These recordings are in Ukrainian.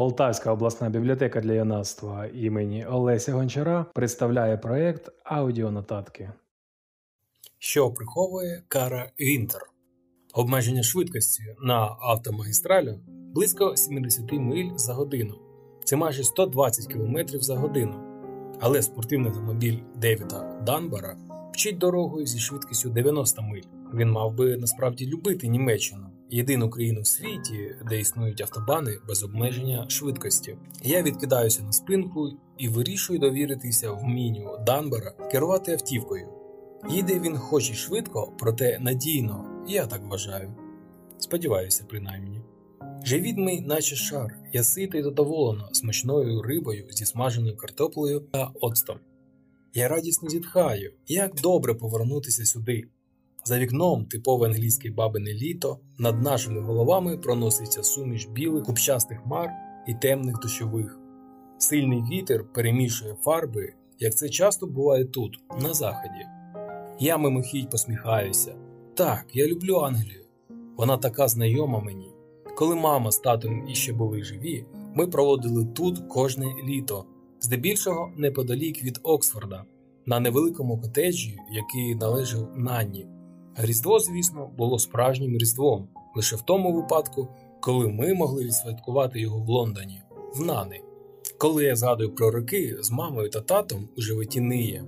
Полтавська обласна бібліотека для юнацтва імені Олеся Гончара представляє проєкт Аудіонотатки. Що приховує кара Вінтер? Обмеження швидкості на автомагістралі близько 70 миль за годину. Це майже 120 км за годину. Але спортивний автомобіль Девіда Данбара вчить дорогою зі швидкістю 90 миль. Він мав би насправді любити Німеччину, єдину країну в світі, де існують автобани без обмеження швидкості. Я відкидаюся на спинку і вирішую довіритися вмінню Данбара керувати автівкою. Їде він хоч і швидко, проте надійно, я так вважаю. Сподіваюся, принаймні. Живіт мій, наче шар, я сита і задоволена смачною рибою зі смаженою картоплею та оцтом. Я радісно зітхаю, як добре повернутися сюди. За вікном типове англійське бабине літо, над нашими головами проноситься суміш білих купчастих хмар і темних дощових. Сильний вітер перемішує фарби, як це часто буває тут, на заході. Я мимохідь посміхаюся. Так, я люблю Англію. Вона така знайома мені. Коли мама з татом іще були живі, ми проводили тут кожне літо, здебільшого неподалік від Оксфорда, на невеликому котеджі, який належав Нанні. Різдво, звісно, було справжнім різдвом лише в тому випадку, коли ми могли відсвяткувати його в Лондоні, в Нани. Коли я згадую про роки з мамою та татом у животі ниє,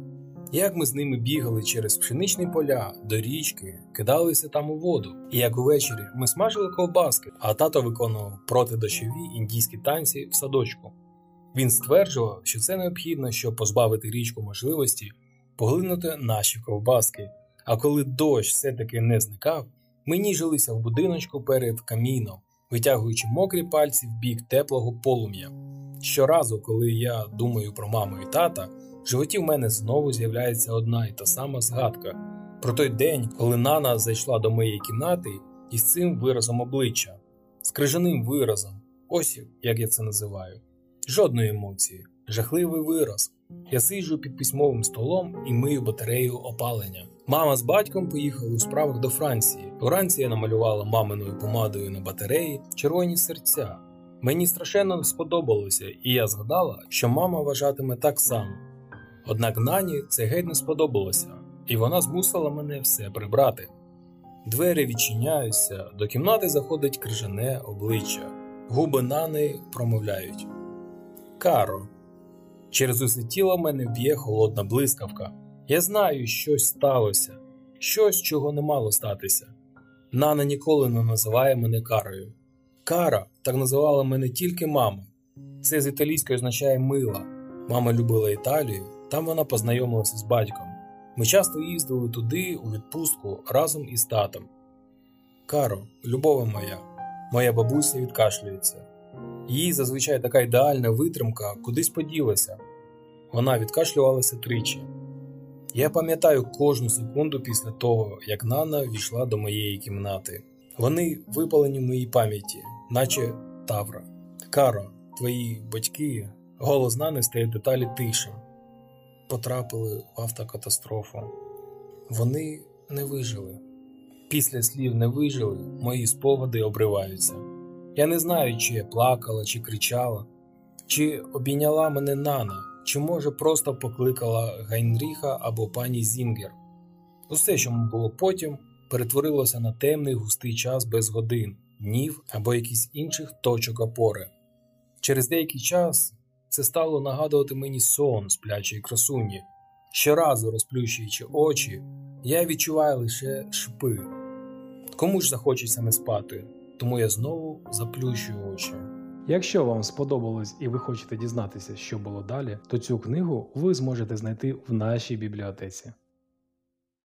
як ми з ними бігали через пшеничні поля до річки, кидалися там у воду, і як увечері ми смажили ковбаски, а тато виконував протидощові індійські танці в садочку. Він стверджував, що це необхідно, щоб позбавити річку можливості поглинути наші ковбаски. А коли дощ все-таки не зникав, ми ніжилися в будиночку перед каміном, витягуючи мокрі пальці в бік теплого полум'я. Щоразу, коли я думаю про маму і тата, в животі в мене знову з'являється одна і та сама згадка про той день, коли Нана зайшла до моєї кімнати із цим виразом обличчя, з крижаним виразом, ось як я це називаю. Жодної емоції, жахливий вираз. Я сиджу під письмовим столом і мию батарею опалення. Мама з батьком поїхали у справах до Франції. Вранці я намалювала маминою помадою на батареї червоні серця. Мені страшенно сподобалося, і я згадала, що мама вважатиме так само. Однак Нані це геть не сподобалося, і вона змусила мене все прибрати. Двері відчиняються, до кімнати заходить крижане обличчя, губи Нани промовляють Каро. Через усе тіло мене б'є холодна блискавка. Я знаю, щось сталося, щось, чого не мало статися. Нана ніколи не називає мене карою. Кара так називала мене тільки мама. Це з італійської означає мила. Мама любила Італію, там вона познайомилася з батьком. Ми часто їздили туди у відпустку разом із татом. Каро, любова моя, моя бабуся відкашлюється. Їй зазвичай така ідеальна витримка кудись поділася. Вона відкашлювалася тричі. Я пам'ятаю кожну секунду після того, як Нана війшла до моєї кімнати. Вони випалені в моїй пам'яті, наче Тавра. Каро, твої батьки, голос Нани стає деталі тишим. Потрапили в автокатастрофу. Вони не вижили. Після слів не вижили, мої спогади обриваються. Я не знаю, чи я плакала, чи кричала, чи обійняла мене Нана, чи може просто покликала Гайнріха або пані Зінгер. Усе, що було потім, перетворилося на темний густий час без годин, днів або якихось інших точок опори. Через деякий час це стало нагадувати мені сон сплячої красуні. Щоразу розплющуючи очі, я відчуваю лише шипи. Кому ж захочеться не спати, тому я знову заплющую очі. Якщо вам сподобалось і ви хочете дізнатися, що було далі, то цю книгу ви зможете знайти в нашій бібліотеці.